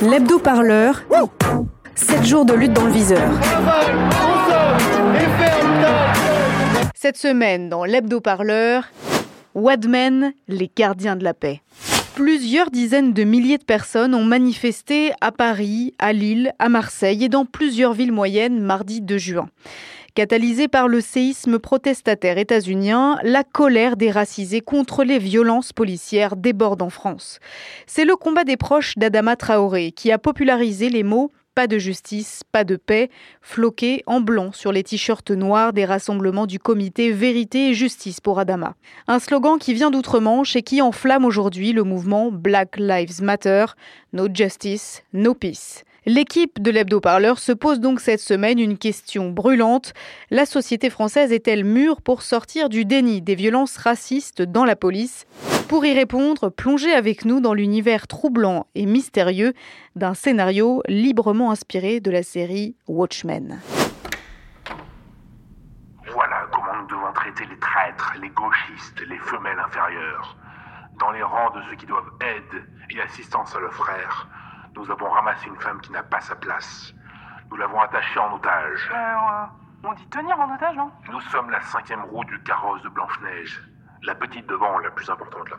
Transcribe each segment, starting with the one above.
L'hebdo-parleur. 7 jours de lutte dans le viseur. Cette semaine, dans l'hebdo-parleur, Wadmen, les gardiens de la paix. Plusieurs dizaines de milliers de personnes ont manifesté à Paris, à Lille, à Marseille et dans plusieurs villes moyennes mardi 2 juin. Catalysée par le séisme protestataire états-unien, la colère des racisés contre les violences policières déborde en France. C'est le combat des proches d'Adama Traoré qui a popularisé les mots pas de justice, pas de paix, floqués en blanc sur les t-shirts noirs des rassemblements du comité Vérité et Justice pour Adama. Un slogan qui vient d'outre-Manche et qui enflamme aujourd'hui le mouvement Black Lives Matter, No Justice, No Peace. L'équipe de l'hebdo-parleur se pose donc cette semaine une question brûlante. La société française est-elle mûre pour sortir du déni des violences racistes dans la police? Pour y répondre, plongez avec nous dans l'univers troublant et mystérieux d'un scénario librement inspiré de la série Watchmen. Voilà comment nous devons traiter les traîtres, les gauchistes, les femelles inférieures. Dans les rangs de ceux qui doivent aide et assistance à leurs frères, nous avons ramassé une femme qui n'a pas sa place. Nous l'avons attachée en otage. Euh, on dit tenir en otage, non Nous sommes la cinquième roue du carrosse de Blanche-Neige. La petite devant, la plus importante là.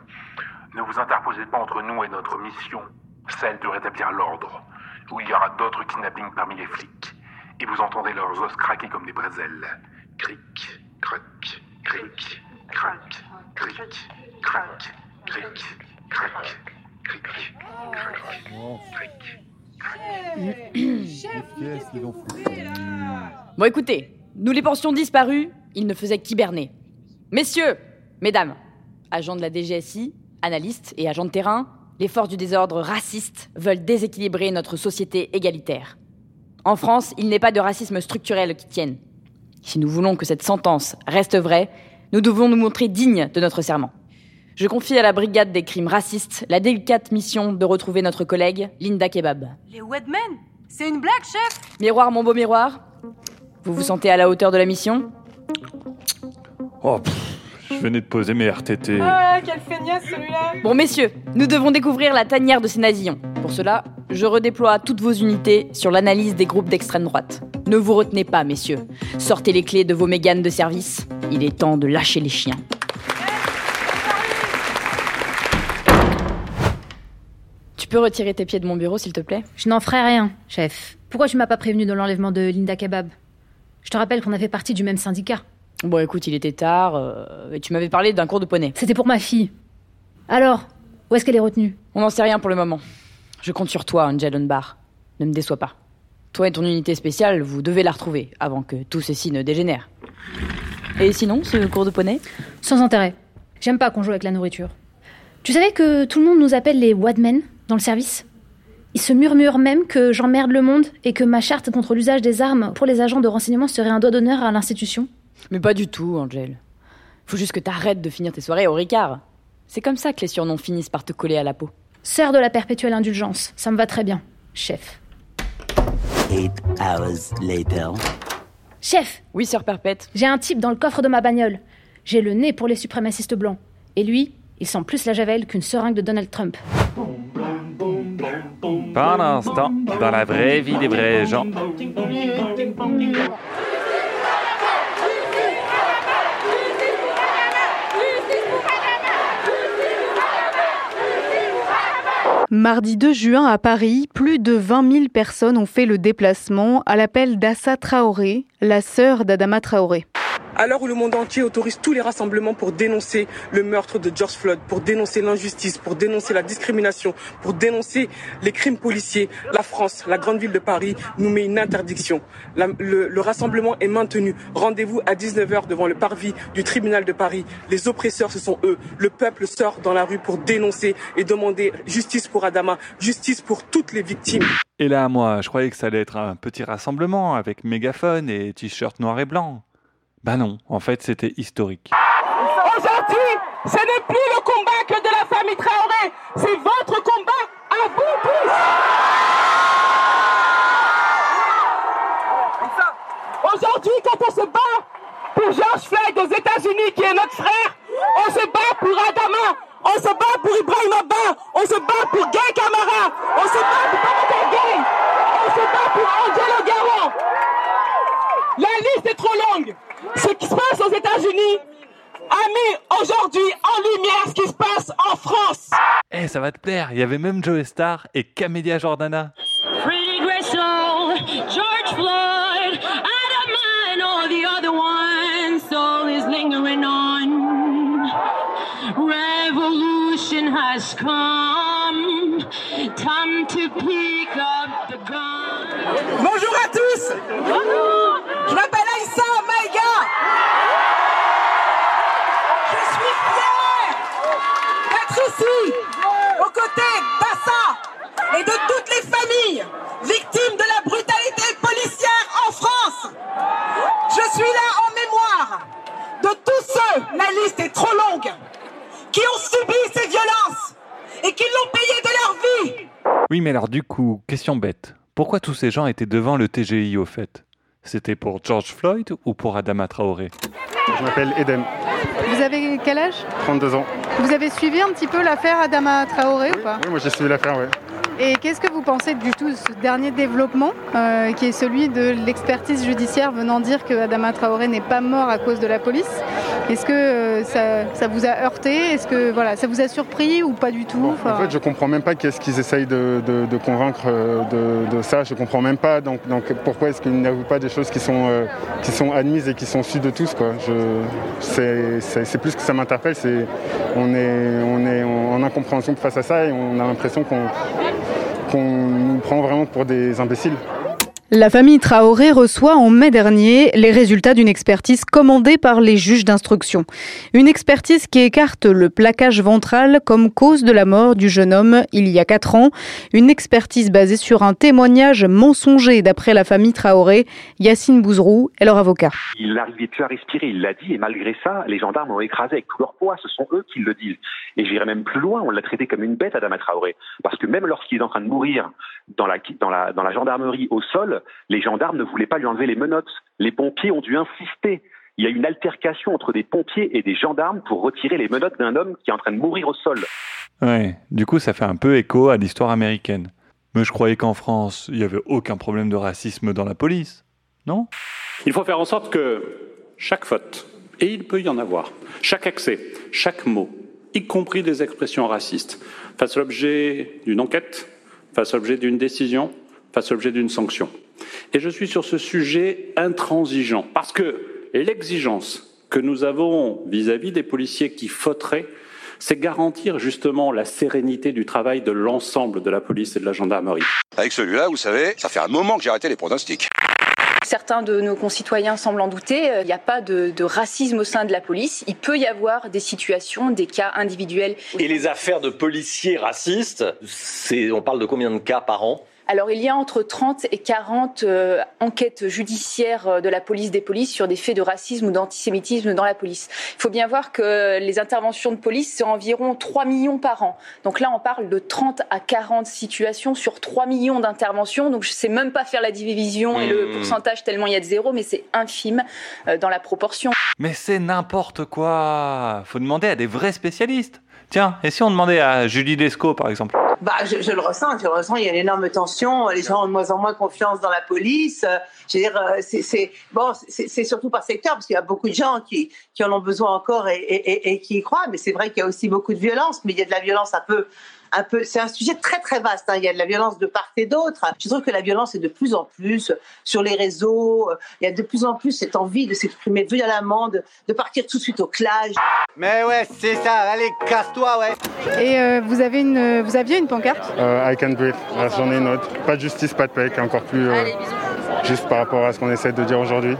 Ne vous interposez pas entre nous et notre mission, celle de rétablir l'ordre, où il y aura d'autres kidnappings parmi les flics. Et vous entendrez leurs os craquer comme des bréselles. Cric, crac, cric, crac, cric, crac, cric, crac, cric. Bon écoutez, nous les pensions disparus, ils ne faisaient qu'hiberner. Messieurs, mesdames, agents de la DGSI, analystes et agents de terrain, les forces du désordre racistes veulent déséquilibrer notre société égalitaire. En France, il n'est pas de racisme structurel qui tienne. Si nous voulons que cette sentence reste vraie, nous devons nous montrer dignes de notre serment. Je confie à la brigade des crimes racistes la délicate mission de retrouver notre collègue Linda Kebab. Les Wedmen C'est une blague, chef? Miroir, mon beau miroir. Vous vous sentez à la hauteur de la mission? Oh, pff, je venais de poser mes RTT. Ah, quel feignasse celui-là Bon, messieurs, nous devons découvrir la tanière de ces nazillons. Pour cela, je redéploie toutes vos unités sur l'analyse des groupes d'extrême droite. Ne vous retenez pas, messieurs. Sortez les clés de vos méganes de service. Il est temps de lâcher les chiens. Peux retirer tes pieds de mon bureau, s'il te plaît? Je n'en ferai rien, chef. Pourquoi tu m'as pas prévenu de l'enlèvement de Linda Kebab? Je te rappelle qu'on avait partie du même syndicat. Bon, écoute, il était tard, euh, et tu m'avais parlé d'un cours de poney. C'était pour ma fille. Alors, où est-ce qu'elle est retenue? On n'en sait rien pour le moment. Je compte sur toi, Angel Unbar. Ne me déçois pas. Toi et ton unité spéciale, vous devez la retrouver avant que tout ceci ne dégénère. Et sinon, ce cours de poney? Sans intérêt. J'aime pas qu'on joue avec la nourriture. Tu savais que tout le monde nous appelle les Wadmen? Dans le service Ils se murmurent même que j'emmerde le monde et que ma charte contre l'usage des armes pour les agents de renseignement serait un doigt d'honneur à l'institution. Mais pas du tout, Angel. Faut juste que t'arrêtes de finir tes soirées au Ricard. C'est comme ça que les surnoms finissent par te coller à la peau. Sœur de la perpétuelle indulgence, ça me va très bien, chef. Eight hours later. Chef, Oui, sœur Perpète. j'ai un type dans le coffre de ma bagnole. J'ai le nez pour les suprémacistes blancs. Et lui, il sent plus la javel qu'une seringue de Donald Trump. Pendant ce temps, dans la vraie vie des vrais gens. Mardi 2 juin à Paris, plus de 20 000 personnes ont fait le déplacement à l'appel d'Assa Traoré, la sœur d'Adama Traoré. À l'heure où le monde entier autorise tous les rassemblements pour dénoncer le meurtre de George Floyd, pour dénoncer l'injustice, pour dénoncer la discrimination, pour dénoncer les crimes policiers, la France, la grande ville de Paris, nous met une interdiction. Le, le rassemblement est maintenu. Rendez-vous à 19h devant le parvis du tribunal de Paris. Les oppresseurs, ce sont eux. Le peuple sort dans la rue pour dénoncer et demander justice pour Adama, justice pour toutes les victimes. Et là, moi, je croyais que ça allait être un petit rassemblement avec mégaphone et t-shirt noir et blanc. Bah non, en fait, c'était historique. Aujourd'hui, ce n'est plus le combat que de la famille Traoré, c'est votre combat à vous tous. Aujourd'hui, quand on se bat pour George Floyd aux États-Unis, qui est notre frère. On se bat pour Adama. On se bat pour Ibrahim Abba. On se bat pour Gay Camara. On se bat pour Pamela Gay. On se bat pour Angelo Garro. La liste est trop longue. Ce qui se passe aux États-Unis a mis aujourd'hui en lumière ce qui se passe en France. Eh, ça va te plaire, il y avait même Joe Star et Camélia Jordana. Gressel, George Floyd, Adama, and all the other ones. Soul is lingering on. Revolution has come. Time to pick up the gun. Bonjour à tous. Je m'appelle Aïssa Maïga. Je suis fière d'être ici, aux côtés d'Assa et de toutes les familles victimes de la brutalité policière en France. Je suis là en mémoire de tous ceux, la liste est trop longue, qui ont subi ces violences et qui l'ont payé de leur vie. Oui, mais alors du coup, question bête. Pourquoi tous ces gens étaient devant le TGI au fait? C'était pour George Floyd ou pour Adama Traoré? Je m'appelle Eden, Vous avez quel âge? 32 ans. Vous avez suivi un petit peu l'affaire Adama Traoré ou pas? Oui, moi j'ai suivi l'affaire, ouais. Et qu'est-ce que vous pensez du tout de ce dernier développement, euh, qui est celui de l'expertise judiciaire venant dire que Adama Traoré n'est pas mort à cause de la police? Est-ce que euh, ça, ça vous a heurté? Est-ce que voilà, ça vous a surpris ou pas du tout? En fait, je comprends même pas qu'est-ce qu'ils essayent de, de- de convaincre euh, de, de ça. Je comprends même pas. Donc, donc pourquoi est-ce qu'ils n'avouent pas des choses qui sont, euh, qui sont admises et qui sont sues de tous, quoi? Je, c'est, c'est- c'est plus que ça m'interpelle. C'est, on est, on est en incompréhension face à ça et on a l'impression qu'on, qu'on nous prend vraiment pour des imbéciles. La famille Traoré reçoit en mai dernier les résultats d'une expertise commandée par les juges d'instruction. Une expertise qui écarte le plaquage ventral comme cause de la mort du jeune homme il y a quatre ans. Une expertise basée sur un témoignage mensonger d'après la famille Traoré. Yacine Bouzrou est leur avocat. Il n'arrivait plus à respirer, il l'a dit, et malgré ça, les gendarmes l'ont écrasé avec tout leur poids. Ce sont eux qui le disent. Et j'irai même plus loin, on l'a traité comme une bête, Adama Traoré. Parce que même lorsqu'il est en train de mourir dans la gendarmerie au sol, les gendarmes ne voulaient pas lui enlever les menottes. Les pompiers ont dû insister. Il y a eu une altercation entre des pompiers et des gendarmes pour retirer les menottes d'un homme qui est en train de mourir au sol. Ouais, du coup, ça fait un peu écho à l'histoire américaine. Mais je croyais qu'en France, il n'y avait aucun problème de racisme dans la police. Non? Il faut faire en sorte que chaque faute, et il peut y en avoir, chaque accès, chaque mot, y compris des expressions racistes, fasse l'objet d'une enquête, fasse l'objet d'une décision, fasse l'objet d'une sanction. Et je suis sur ce sujet intransigeant, parce que l'exigence que nous avons vis-à-vis des policiers qui fauteraient, c'est garantir justement la sérénité du travail de l'ensemble de la police et de la gendarmerie. Avec celui-là, vous savez, ça fait un moment que j'ai arrêté les pronostics. Certains de nos concitoyens semblent en douter. Il n'y a pas de, de racisme au sein de la police. Il peut y avoir des situations, des cas individuels. Et les affaires de policiers racistes, c'est, on parle de combien de cas par an? Alors il y a entre 30 et 40 euh, enquêtes judiciaires euh, de la police des polices sur des faits de racisme ou d'antisémitisme dans la police. Il faut bien voir que les interventions de police, c'est environ 3 millions par an. Donc là, on parle de 30 à 40 situations sur 3 millions d'interventions. Donc je ne sais même pas faire la division et le Mmh. pourcentage tellement il y a de zéro, mais c'est infime euh, dans la proportion. Mais c'est n'importe quoi Faut demander à des vrais spécialistes Tiens, et si on demandait à Julie Lescaut, par exemple? Bah, je, je le ressens, je le ressens. Il y a une énorme tension. Les gens ont de moins en moins confiance dans la police. Euh, Je veux dire, euh, c'est- bon, c'est surtout par secteur parce qu'il y a beaucoup de gens qui, qui en ont besoin encore et, et- et qui y croient. Mais c'est vrai qu'il y a aussi beaucoup de violence. Mais il y a de la violence un peu, un peu. C'est un sujet très très vaste. hein. Il y a de la violence de part et d'autre. Je trouve que la violence est de plus en plus sur les réseaux. Il y a de plus en plus cette envie de s'exprimer violemment, de, de partir tout de suite au clash. Mais ouais, c'est ça. Allez, casse-toi, ouais. Et euh, vous, avez une, vous aviez une pancarte? Euh, I can breathe. J'en ai une autre. Pas de justice, pas de paix, encore plus euh, juste par rapport à ce qu'on essaie de dire aujourd'hui.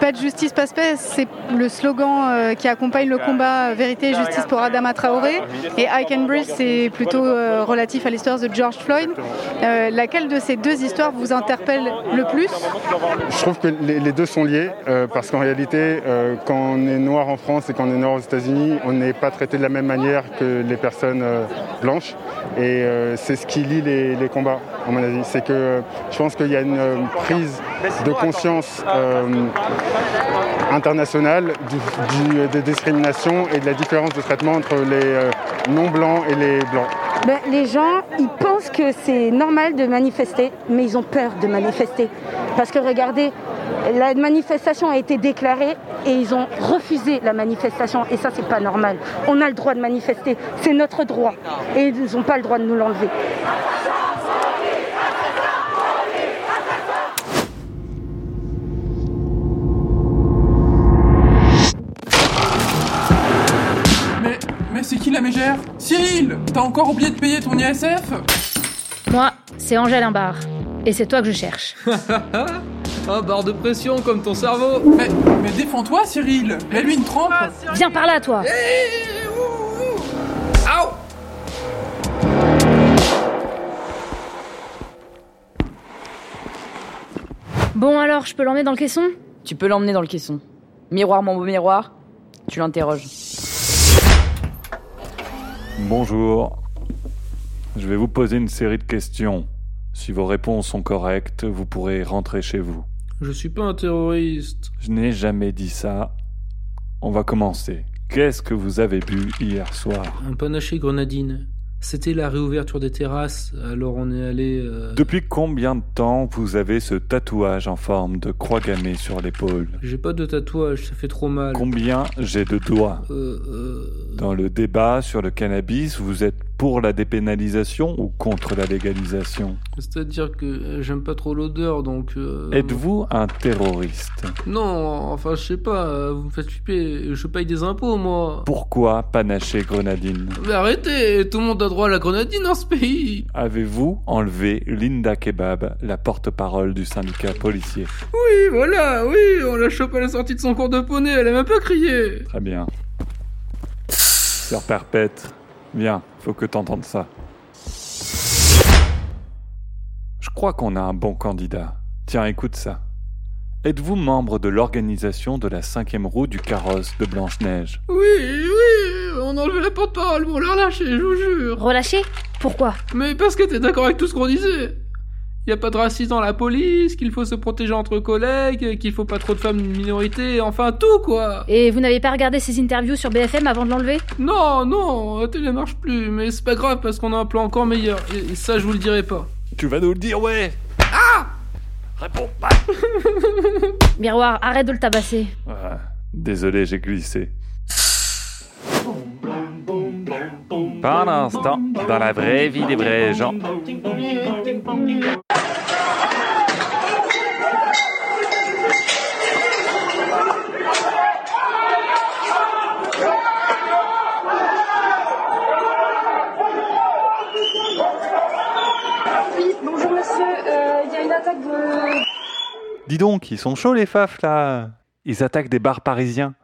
Pas de justice, pas de paix, c'est le slogan euh, qui accompagne le combat euh, Vérité et justice pour Adama Traoré. Et I Can Breathe, c'est plutôt euh, relatif à l'histoire de George Floyd. Euh, laquelle de ces deux histoires vous interpelle le plus? Je trouve que les, les deux sont liés euh, parce qu'en réalité, euh, quand on est noir en France et quand on est noir aux États-Unis, on n'est pas traité de la même manière que les personnes euh, blanches. Et euh, c'est ce qui lie les, les combats, à mon avis. C'est que euh, je pense qu'il y a une euh, prise de conscience euh, internationale du- du- des discriminations et de la différence de traitement entre les euh, non-blancs et les blancs. Ben, les gens, ils pensent que c'est normal de manifester, mais ils ont peur de manifester. Parce que regardez, la manifestation a été déclarée et ils ont refusé la manifestation. Et ça, c'est pas normal. On a le droit de manifester, c'est notre droit. Et ils n'ont pas le droit de nous l'enlever. Cyril T'as encore oublié de payer ton ISF Moi, c'est Angèle Imbard. Et c'est toi que je cherche. Un barre de pression comme ton cerveau. Mais, mais défends-toi, Cyril Mets-lui une trempe Viens par là, toi Aouh Bon alors, je peux l'emmener dans le caisson? Tu peux l'emmener dans le caisson. Miroir, mon beau miroir, tu l'interroges. Bonjour. Je vais vous poser une série de questions. Si vos réponses sont correctes, vous pourrez rentrer chez vous. Je suis pas un terroriste. Je n'ai jamais dit ça. On va commencer. Qu'est-ce que vous avez bu hier soir? Un panaché grenadine. C'était la réouverture des terrasses, alors on est allé. euh, Depuis combien de temps vous avez ce tatouage en forme de croix gammée sur l'épaule? J'ai pas de tatouage, ça fait trop mal. Combien j'ai de doigts? Euh, euh, Dans le débat sur le cannabis, vous êtes pour la dépénalisation ou contre la légalisation C'est-à-dire que euh, j'aime pas trop l'odeur, donc. euh, Êtes-vous un terroriste Non, enfin, je sais pas, euh, vous me faites flipper. Je paye des impôts, moi. Pourquoi panacher grenadine Mais arrêtez, tout le monde a droit à la grenadine dans ce pays. Avez-vous enlevé Linda Kebab, la porte-parole du syndicat policier Oui, voilà, oui, on l'a chopé à la sortie de son cours de poney, elle a même pas crié. Très bien. Sœur Perpète, viens, faut que t'entendes ça. Je crois qu'on a un bon candidat. Tiens, écoute ça. Êtes-vous membre de l'organisation de la cinquième roue du carrosse de Blanche-Neige? Oui, oui, on a enlevé la porte-parole, on l'a relâché, je vous jure. Relâché Pourquoi? Mais parce que t'es d'accord avec tout ce qu'on disait. Y a pas de racisme dans la police, qu'il faut se protéger entre collègues, qu'il faut pas trop de femmes d'une minorité, enfin tout quoi. Et vous n'avez pas regardé ces interviews sur BFM avant de l'enlever? Non, non, la télé marche plus, mais c'est pas grave parce qu'on a un plan encore meilleur. Et, et ça, je vous le dirai pas. Tu vas nous le dire, ouais Ah Réponds pas Miroir, arrête de le tabasser. Ah, Désolé, j'ai glissé. Pendant l'instant, dans la vraie vie des vrais gens. Oui, bonjour monsieur, Euh, il y a une attaque de... Dis donc, ils sont chauds les fafs là Ils attaquent des bars parisiens.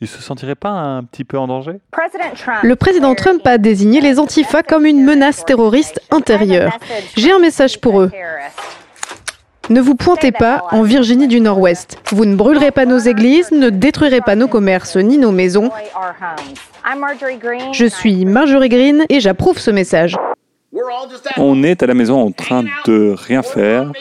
Ils se sentiraient pas un petit peu en danger? Le président Trump a désigné les Antifa comme une menace terroriste intérieure. J'ai un message pour eux. Ne vous pointez pas en Virginie du Nord-Ouest. Vous ne brûlerez pas nos églises, ne détruirez pas nos commerces ni nos maisons. Je suis Marjorie Green et j'approuve ce message. On est à la maison en train de rien faire,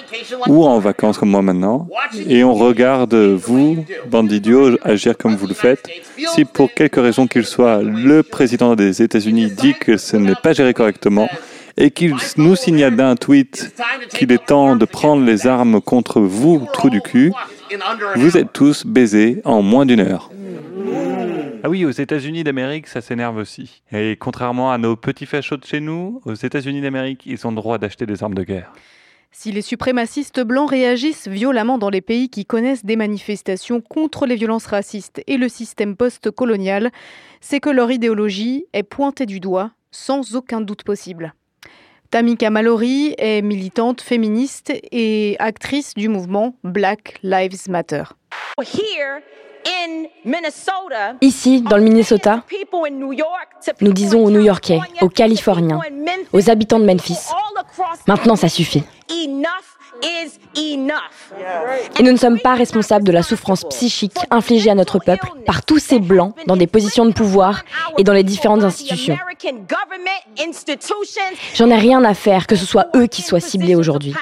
ou en vacances comme moi maintenant, et on regarde vous, bande d'idiots, agir comme vous le faites. Si pour quelque raison qu'il soit, le président des États-Unis dit que ce n'est pas géré correctement, et qu'il nous signale d'un tweet qu'il est temps de prendre les armes contre vous, trou du cul, vous êtes tous baisés en moins d'une heure. Ah oui, aux États-Unis d'Amérique, ça s'énerve aussi. Et contrairement à nos petits fachos de chez nous, aux États-Unis d'Amérique, ils ont le droit d'acheter des armes de guerre. Si les suprémacistes blancs réagissent violemment dans les pays qui connaissent des manifestations contre les violences racistes et le système post-colonial, c'est que leur idéologie est pointée du doigt sans aucun doute possible. Tamika Mallory est militante féministe et actrice du mouvement Black Lives Matter. Ici, dans le Minnesota, nous disons aux New-Yorkais, aux Californiens, aux habitants de Memphis, maintenant ça suffit. Et nous ne sommes pas responsables de la souffrance psychique infligée à notre peuple par tous ces blancs dans des positions de pouvoir et dans les différentes institutions. J'en ai rien à faire que ce soit eux qui soient ciblés aujourd'hui.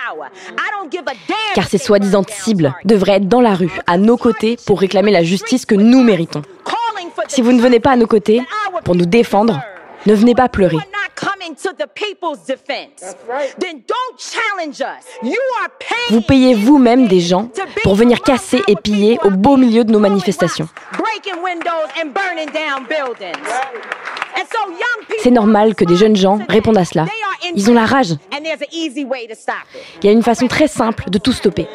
Car ces soi-disant cibles devraient être dans la rue, à nos côtés, pour réclamer la justice que nous méritons. Si vous ne venez pas à nos côtés pour nous défendre, ne venez pas pleurer. Vous payez vous-même des gens pour venir casser et piller au beau milieu de nos manifestations. C'est normal que des jeunes gens répondent à cela. Ils ont la rage. Il y a une façon très simple de tout stopper.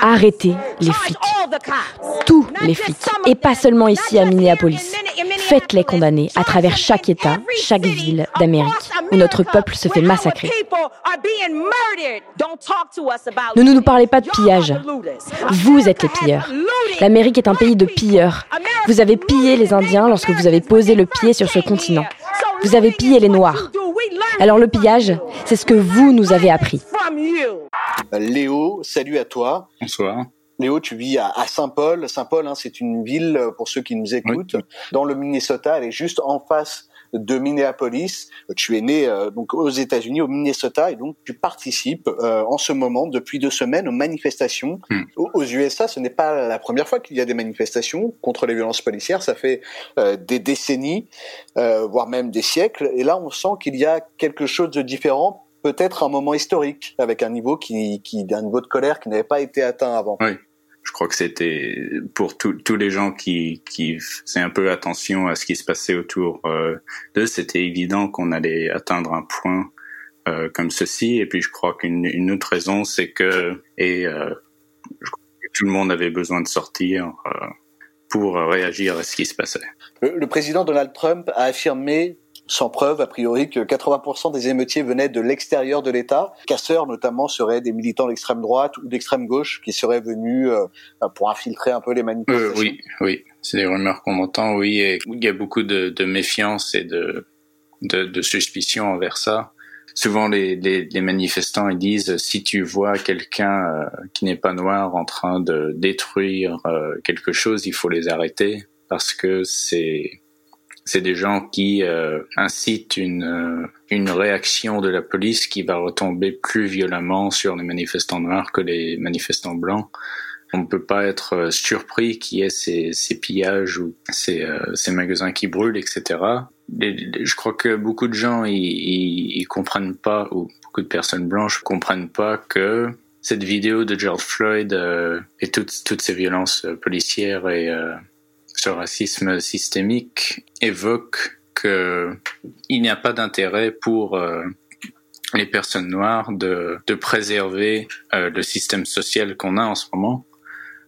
Arrêtez les flics. Tous les flics. Et pas seulement ici à Minneapolis. Faites-les condamner à travers chaque État, chaque ville d'Amérique où notre peuple se fait massacrer. Ne nous, nous parlez pas de pillage. Vous êtes les pilleurs. L'Amérique est un pays de pilleurs. Vous avez pillé les Indiens lorsque vous avez posé le pied sur ce continent. Vous avez pillé les Noirs. Alors le pillage, c'est ce que vous nous avez appris. Léo, salut à toi. Bonsoir. Léo, tu vis à, Saint-Paul. Saint-Paul, hein, c'est une ville, pour ceux qui nous écoutent, dans le Minnesota. Elle est juste en face de Minneapolis. Tu es né euh, donc aux États-Unis, au Minnesota, et donc tu participes euh, en ce moment depuis deux semaines aux manifestations. Hmm. Aux, USA, ce n'est pas la première fois qu'il y a des manifestations contre les violences policières. Ça fait euh, des décennies, voire même des siècles. Et là, on sent qu'il y a quelque chose de différent peut-être un moment historique avec un niveau qui, qui d'un niveau de colère qui n'avait pas été atteint avant. Oui je crois que c'était pour tous les gens qui, qui faisaient un peu attention à ce qui se passait autour euh, d'eux, c'était évident qu'on allait atteindre un point euh, comme ceci. Et puis je crois qu'une une autre raison, c'est que et euh, je crois que tout le monde avait besoin de sortir euh, pour réagir à ce qui se passait. Le, le président Donald Trump a affirmé sans preuve, a priori, que 80% des émeutiers venaient de l'extérieur de l'État. Casseurs, notamment, seraient des militants d'extrême droite ou d'extrême gauche qui seraient venus euh, pour infiltrer un peu les manifestations. Euh, oui, oui, c'est des rumeurs qu'on entend, oui, et il y a beaucoup de, de méfiance et de, de, de, suspicion envers ça. Souvent, les, les, les, manifestants ils disent si tu vois quelqu'un euh, qui n'est pas noir en train de détruire euh, quelque chose, il faut les arrêter parce que c'est c'est des gens qui euh, incitent une, euh, une réaction de la police qui va retomber plus violemment sur les manifestants noirs que les manifestants blancs. On ne peut pas être euh, surpris qu'il y ait ces, ces pillages ou ces, ces magasins qui brûlent, etc. je crois que beaucoup de gens ils, comprennent pas, ou beaucoup de personnes blanches comprennent pas que cette vidéo de George Floyd et toutes, toutes ces violences policières et ce racisme systémique évoque qu'il n'y a pas d'intérêt pour euh, les personnes noires de, de préserver euh, le système social qu'on a en ce moment.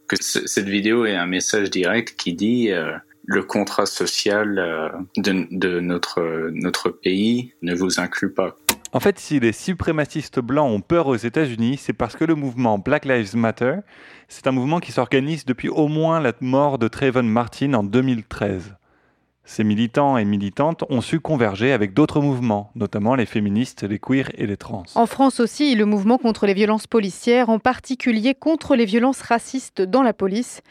Que cette vidéo est un message direct qui dit euh, le contrat social de, de notre, notre pays ne vous inclut pas. En fait, si les suprémacistes blancs ont peur aux États-Unis, c'est parce que le mouvement Black Lives Matter, c'est un mouvement qui s'organise depuis au moins la mort de Trayvon Martin en 2013. Ces militants et militantes ont su converger avec d'autres mouvements, notamment les féministes, les queers et les trans. En France aussi, le mouvement contre les violences policières, en particulier contre les violences racistes dans la police,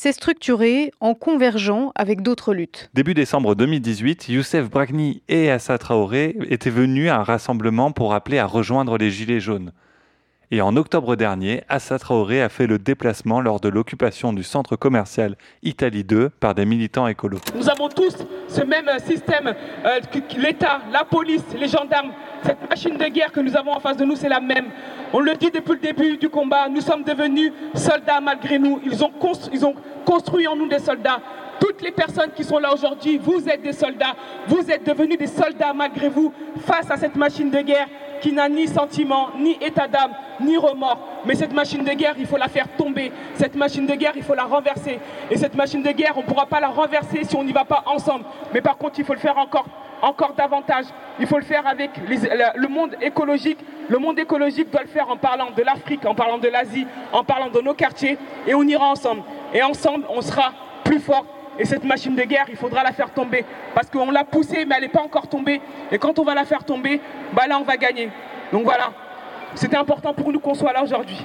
s'est structuré en convergeant avec d'autres luttes. Début décembre 2018, Youssef Bragni et Assa Traoré étaient venus à un rassemblement pour appeler à rejoindre les Gilets jaunes. Et en octobre dernier, Assa Traoré a fait le déplacement lors de l'occupation du centre commercial Italie 2 par des militants écolos. Nous avons tous ce même euh, système, euh, l'État, la police, les gendarmes, cette machine de guerre que nous avons en face de nous, c'est la même. On le dit depuis le début du combat, nous sommes devenus soldats malgré nous. Ils ont, constru ils ont construit en nous des soldats. Toutes les personnes qui sont là aujourd'hui, vous êtes des soldats. Vous êtes devenus des soldats malgré vous face à cette machine de guerre qui n'a ni sentiment, ni état d'âme, ni remords. Mais cette machine de guerre, il faut la faire tomber. Cette machine de guerre, il faut la renverser. Et cette machine de guerre, on ne pourra pas la renverser si on n'y va pas ensemble. Mais par contre, il faut le faire encore, encore davantage. Il faut le faire avec le monde écologique. Le monde écologique doit le faire en parlant de l'Afrique, en parlant de l'Asie, en parlant de nos quartiers. Et on ira ensemble. Et ensemble, on sera plus fort et cette machine de guerre, il faudra la faire tomber. Parce qu'on l'a poussée, mais elle n'est pas encore tombée. Et quand on va la faire tomber, bah là, on va gagner. Donc voilà. C'était important pour nous qu'on soit là aujourd'hui.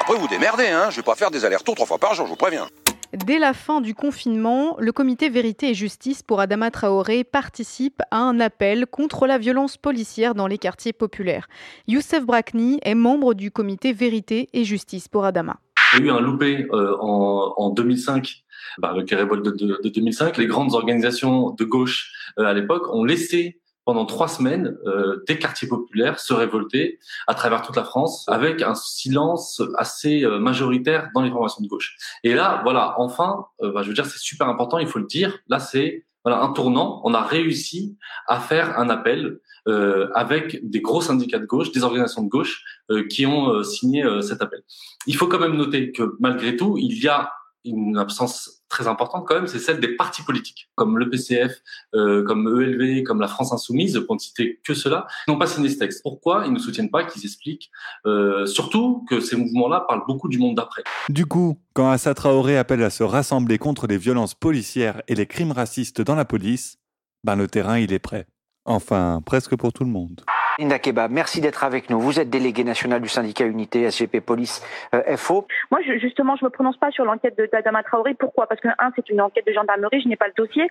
Après, vous démerdez, hein. Je vais pas faire des allers-retours trois fois par jour, je vous préviens. Dès la fin du confinement, le comité Vérité et Justice pour Adama Traoré participe à un appel contre la violence policière dans les quartiers populaires. Youssef Brakni est membre du comité Vérité et Justice pour Adama. Il y a eu un loupé euh, en, en 2005 bah, avec les révoltes de, de, de 2005. Les grandes organisations de gauche euh, à l'époque ont laissé pendant trois semaines euh, des quartiers populaires se révolter à travers toute la France avec un silence assez euh, majoritaire dans les formations de gauche. Et là, voilà, enfin, euh, bah, je veux dire, c'est super important, il faut le dire. Là, c'est voilà un tournant. On a réussi à faire un appel euh, avec des gros syndicats de gauche, des organisations de gauche euh, qui ont euh, signé cet appel. Il faut quand même noter que malgré tout, il y a une absence très importante quand même, c'est celle des partis politiques, comme le PCF, euh, comme ELV, comme la France Insoumise, pour ne citer que cela, n'ont pas signé ce texte. Pourquoi ils ne soutiennent pas, qu'ils expliquent euh, Surtout que ces mouvements-là parlent beaucoup du monde d'après. Du coup, quand Assa Traoré appelle à se rassembler contre les violences policières et les crimes racistes dans la police, ben le terrain il est prêt. Enfin, presque pour tout le monde. Linda Keba, merci d'être avec nous. Vous êtes déléguée nationale du syndicat Unité SGP Police euh, FO. Moi, justement, je me prononce pas sur l'enquête de d'Adama Traoré. Pourquoi? Parce que un, c'est une enquête de gendarmerie, je n'ai pas le dossier.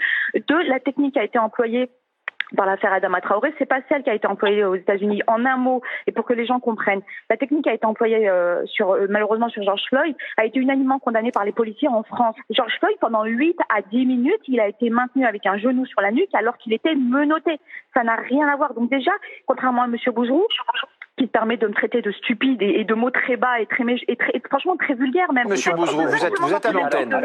Deux, la technique a été employée dans l'affaire Adama Traoré, c'est pas celle qui a été employée aux États-Unis. En un mot, et pour que les gens comprennent, la technique qui a été employée euh, sur euh, malheureusement sur George Floyd a été unanimement condamnée par les policiers en France. George Floyd, pendant 8 à 10 minutes, il a été maintenu avec un genou sur la nuque alors qu'il était menotté. Ça n'a rien à voir. Donc déjà, contrairement à Monsieur Bouzrou, qui permet de me traiter de stupide et, et de mots très bas et très, et très et franchement très vulgaire même. Monsieur Bouzrou, vous êtes, vous êtes à l'antenne.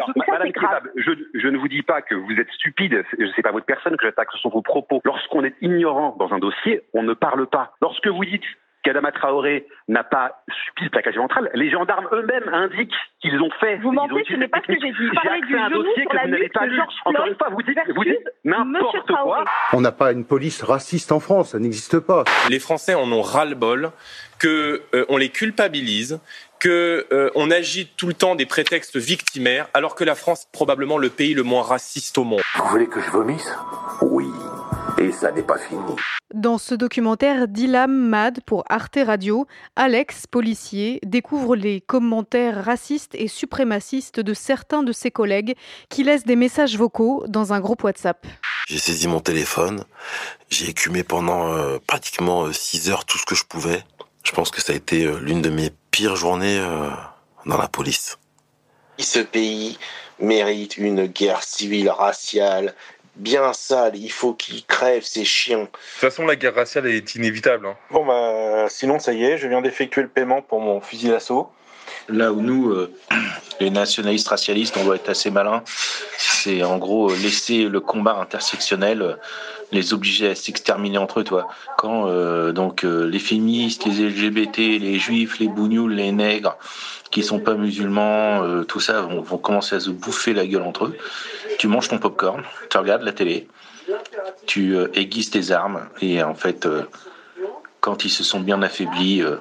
Je, je ne vous dis pas que vous êtes stupide, c'est c'est pas votre personne que j'attaque, ce sont vos propos. Lorsqu'on est ignorant dans un dossier, on ne parle pas. Lorsque vous dites qu'Adama Traoré n'a pas subi ce plaquage ventral, les gendarmes eux-mêmes indiquent qu'ils ont fait. Vous mentez, ce n'est pas ce que j'ai dit. J'ai accès à un dossier que vous n'avez pas lu. Encore une fois, vous dites, vous dites n'importe quoi. On n'a pas une police raciste en France, ça n'existe pas. Les Français en ont ras-le-bol, que euh, on les culpabilise, que euh, on agite tout le temps des prétextes victimaires, alors que la France est probablement le pays le moins raciste au monde. Vous voulez que je vomisse? Oui. Et ça n'est pas fini. Dans ce documentaire d'Ilam Mad pour Arte Radio, Alex, policier, découvre les commentaires racistes et suprémacistes de certains de ses collègues qui laissent des messages vocaux dans un groupe WhatsApp. J'ai saisi mon téléphone, j'ai écumé pendant euh, pratiquement 6 heures tout ce que je pouvais. Je pense que ça a été euh, l'une de mes pires journées euh, dans la police. Ce pays mérite une guerre civile raciale bien sale. Il faut qu'il crève ces chiens. De toute façon, la guerre raciale est inévitable. hein. Bon bah sinon ça y est, je viens d'effectuer le paiement pour mon fusil d'assaut. Là où nous, euh, les nationalistes racialistes, on doit être assez malins, c'est en gros euh, laisser le combat intersectionnel euh, les obliger à s'exterminer entre eux, toi. Quand euh, donc euh, les féministes, les LGBT, les juifs, les bougnoules, les nègres, qui sont pas musulmans, euh, tout ça, vont, vont commencer à se bouffer la gueule entre eux. Tu manges ton popcorn, tu regardes la télé, tu euh, aiguises tes armes et en fait, euh, quand ils se sont bien affaiblis, euh,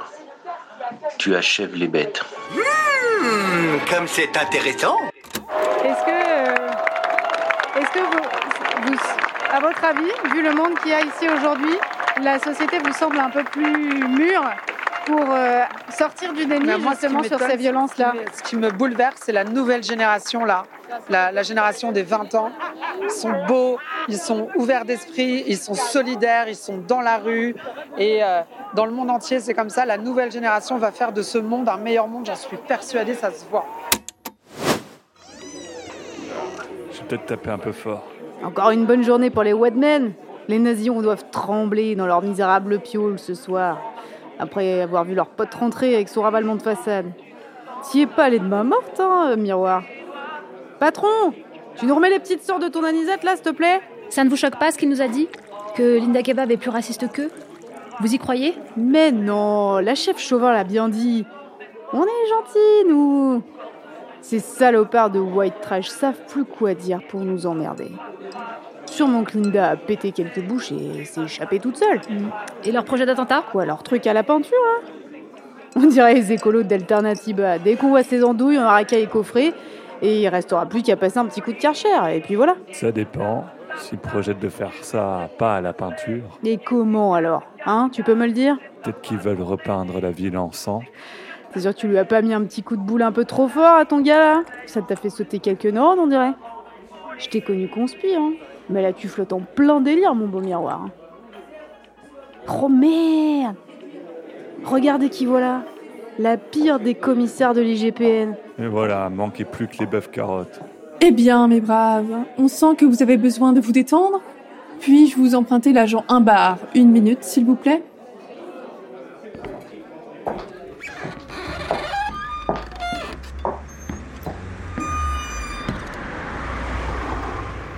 tu achèves les bêtes. Hmm, comme c'est intéressant. Est-ce que, euh, est-ce que vous, vous- à votre avis, vu le monde qu'il y a ici aujourd'hui, la société vous semble un peu plus mûre pour euh, sortir du déni Mais moi, ce justement sur m'étonne, ces violences-là ce qui me- Ce qui me bouleverse, c'est la nouvelle génération là, la, la génération des 20 ans. Ils sont beaux, ils sont ouverts d'esprit, ils sont solidaires, ils sont dans la rue. Et euh, dans le monde entier, c'est comme ça. La nouvelle génération va faire de ce monde un meilleur monde, j'en suis persuadée, ça se voit. Je vais peut-être taper un peu fort. Encore une bonne journée pour les Wadmen. Les nazions doivent trembler dans leur misérable piole ce soir, après avoir vu leur pote rentrer avec son ravalement de façade. T'y es pas allé de main morte, hein, miroir. Patron, tu nous remets les petites sœurs de ton anisette là, s'il te plaît? Ça ne vous choque pas ce qu'il nous a dit? Que Linda Kebab est plus raciste qu'eux Vous y croyez? Mais non, la chef Chauvin l'a bien dit. On est gentils, nous. Ces salopards de white trash savent plus quoi dire pour nous emmerder. Sûrement que Linda a pété quelques bouches et s'est échappée toute seule. Et leur projet d'attentat? Ou alors truc à la peinture, hein On dirait les écolos d'Alternativa. Dès qu'on voit ces andouilles, on racaille et coffret, et il restera plus qu'à passer un petit coup de karcher, et puis voilà. Ça dépend. S'il projette de faire ça pas à la peinture, Et comment alors? Hein Tu peux me le dire? Peut-être qu'ils veulent repeindre la ville en sang. C'est sûr que tu lui as pas mis un petit coup de boule un peu trop fort à ton gars là? Ça t'a fait sauter quelques neurones, on dirait. Je t'ai connu conspi, hein. Mais là, tu flottes en plein délire, mon beau miroir. Oh merde Regardez qui voilà La pire des commissaires de l'IGPN. Et voilà, manquait plus que les bœufs carottes. Eh bien, mes braves, on sent que vous avez besoin de vous détendre. Puis-je vous emprunter l'agent un bar? Une minute, s'il vous plaît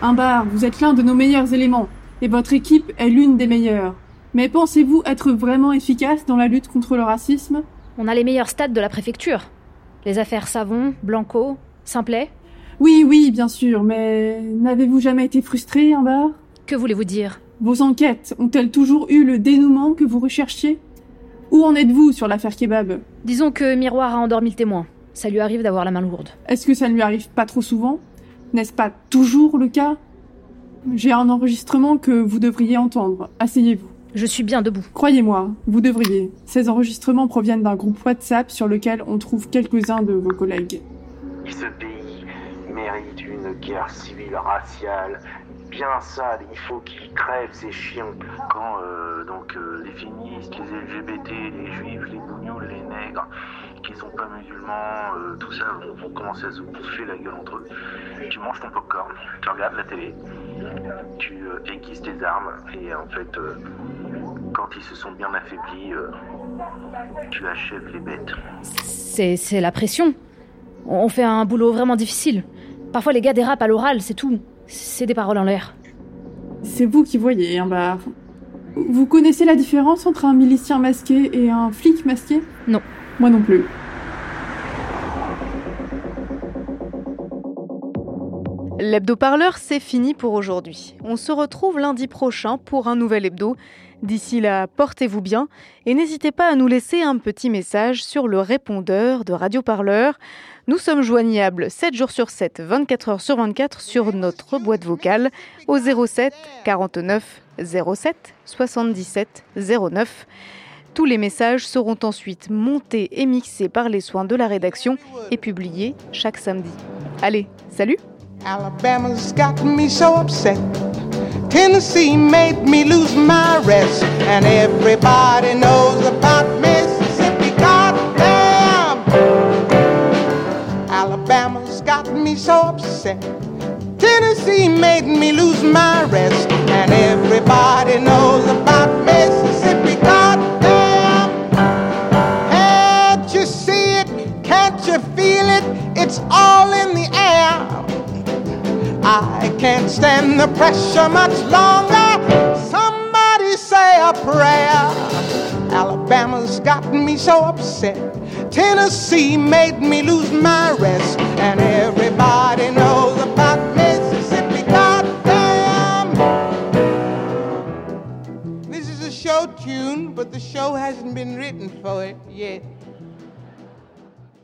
Un bar, vous êtes l'un de nos meilleurs éléments, et votre équipe est l'une des meilleures. Mais pensez-vous être vraiment efficace dans la lutte contre le racisme? On a les meilleurs stades de la préfecture. Les affaires Savon, Blanco, Simplet. Oui, oui, bien sûr, mais n'avez-vous jamais été frustré, un bar? Que voulez-vous dire? Vos enquêtes ont-elles toujours eu le dénouement que vous recherchiez? Où en êtes-vous sur l'affaire Kebab? Disons que Miroir a endormi le témoin. Ça lui arrive d'avoir la main lourde. Est-ce que ça ne lui arrive pas trop souvent? N'est-ce pas toujours le cas? J'ai un enregistrement que vous devriez entendre. Asseyez-vous. Je suis bien debout. Croyez-moi, vous devriez. Ces enregistrements proviennent d'un groupe WhatsApp sur lequel on trouve quelques-uns de vos collègues. Ce pays mérite une guerre civile raciale bien sale. Il faut qu'il crève ces chiens. Quand euh, donc euh, les féministes, les LGBT, les juifs, les bougnoules, les nègres, qui sont pas musulmans, euh, tout ça, vont, vont commencer à se bouffer la gueule entre eux. Tu manges ton popcorn, tu regardes la télé, tu euh, aiguises tes armes et en fait, euh, quand ils se sont bien affaiblis, euh, tu achèves les bêtes. C'est, c'est la pression. On fait un boulot vraiment difficile. Parfois les gars dérapent à l'oral, c'est tout. C'est des paroles en l'air. C'est vous qui voyez, un bar. Vous connaissez la différence entre un milicien masqué et un flic masqué? Non. Moi non plus. L'hebdo-parleur, c'est fini pour aujourd'hui. On se retrouve lundi prochain pour un nouvel hebdo. D'ici là, portez-vous bien et n'hésitez pas à nous laisser un petit message sur le répondeur de Radio Parleur. Nous sommes joignables 7 jours sur 7, 24 heures sur 24 sur notre boîte vocale au 07 49 07 77 09. Tous les messages seront ensuite montés et mixés par les soins de la rédaction et publiés chaque samedi. Allez, salut Alabama's got me so upset. Tennessee made me lose my rest. And everybody knows about Mississippi. Goddamn! Alabama's got me so upset. Tennessee made me lose my rest. And everybody knows about can't stand the pressure much longer. Somebody say a prayer. Alabama's got me so upset. Tennessee made me lose my rest. And everybody knows about Mississippi. Goddamn! This is a show tune, but the show hasn't been written for it yet.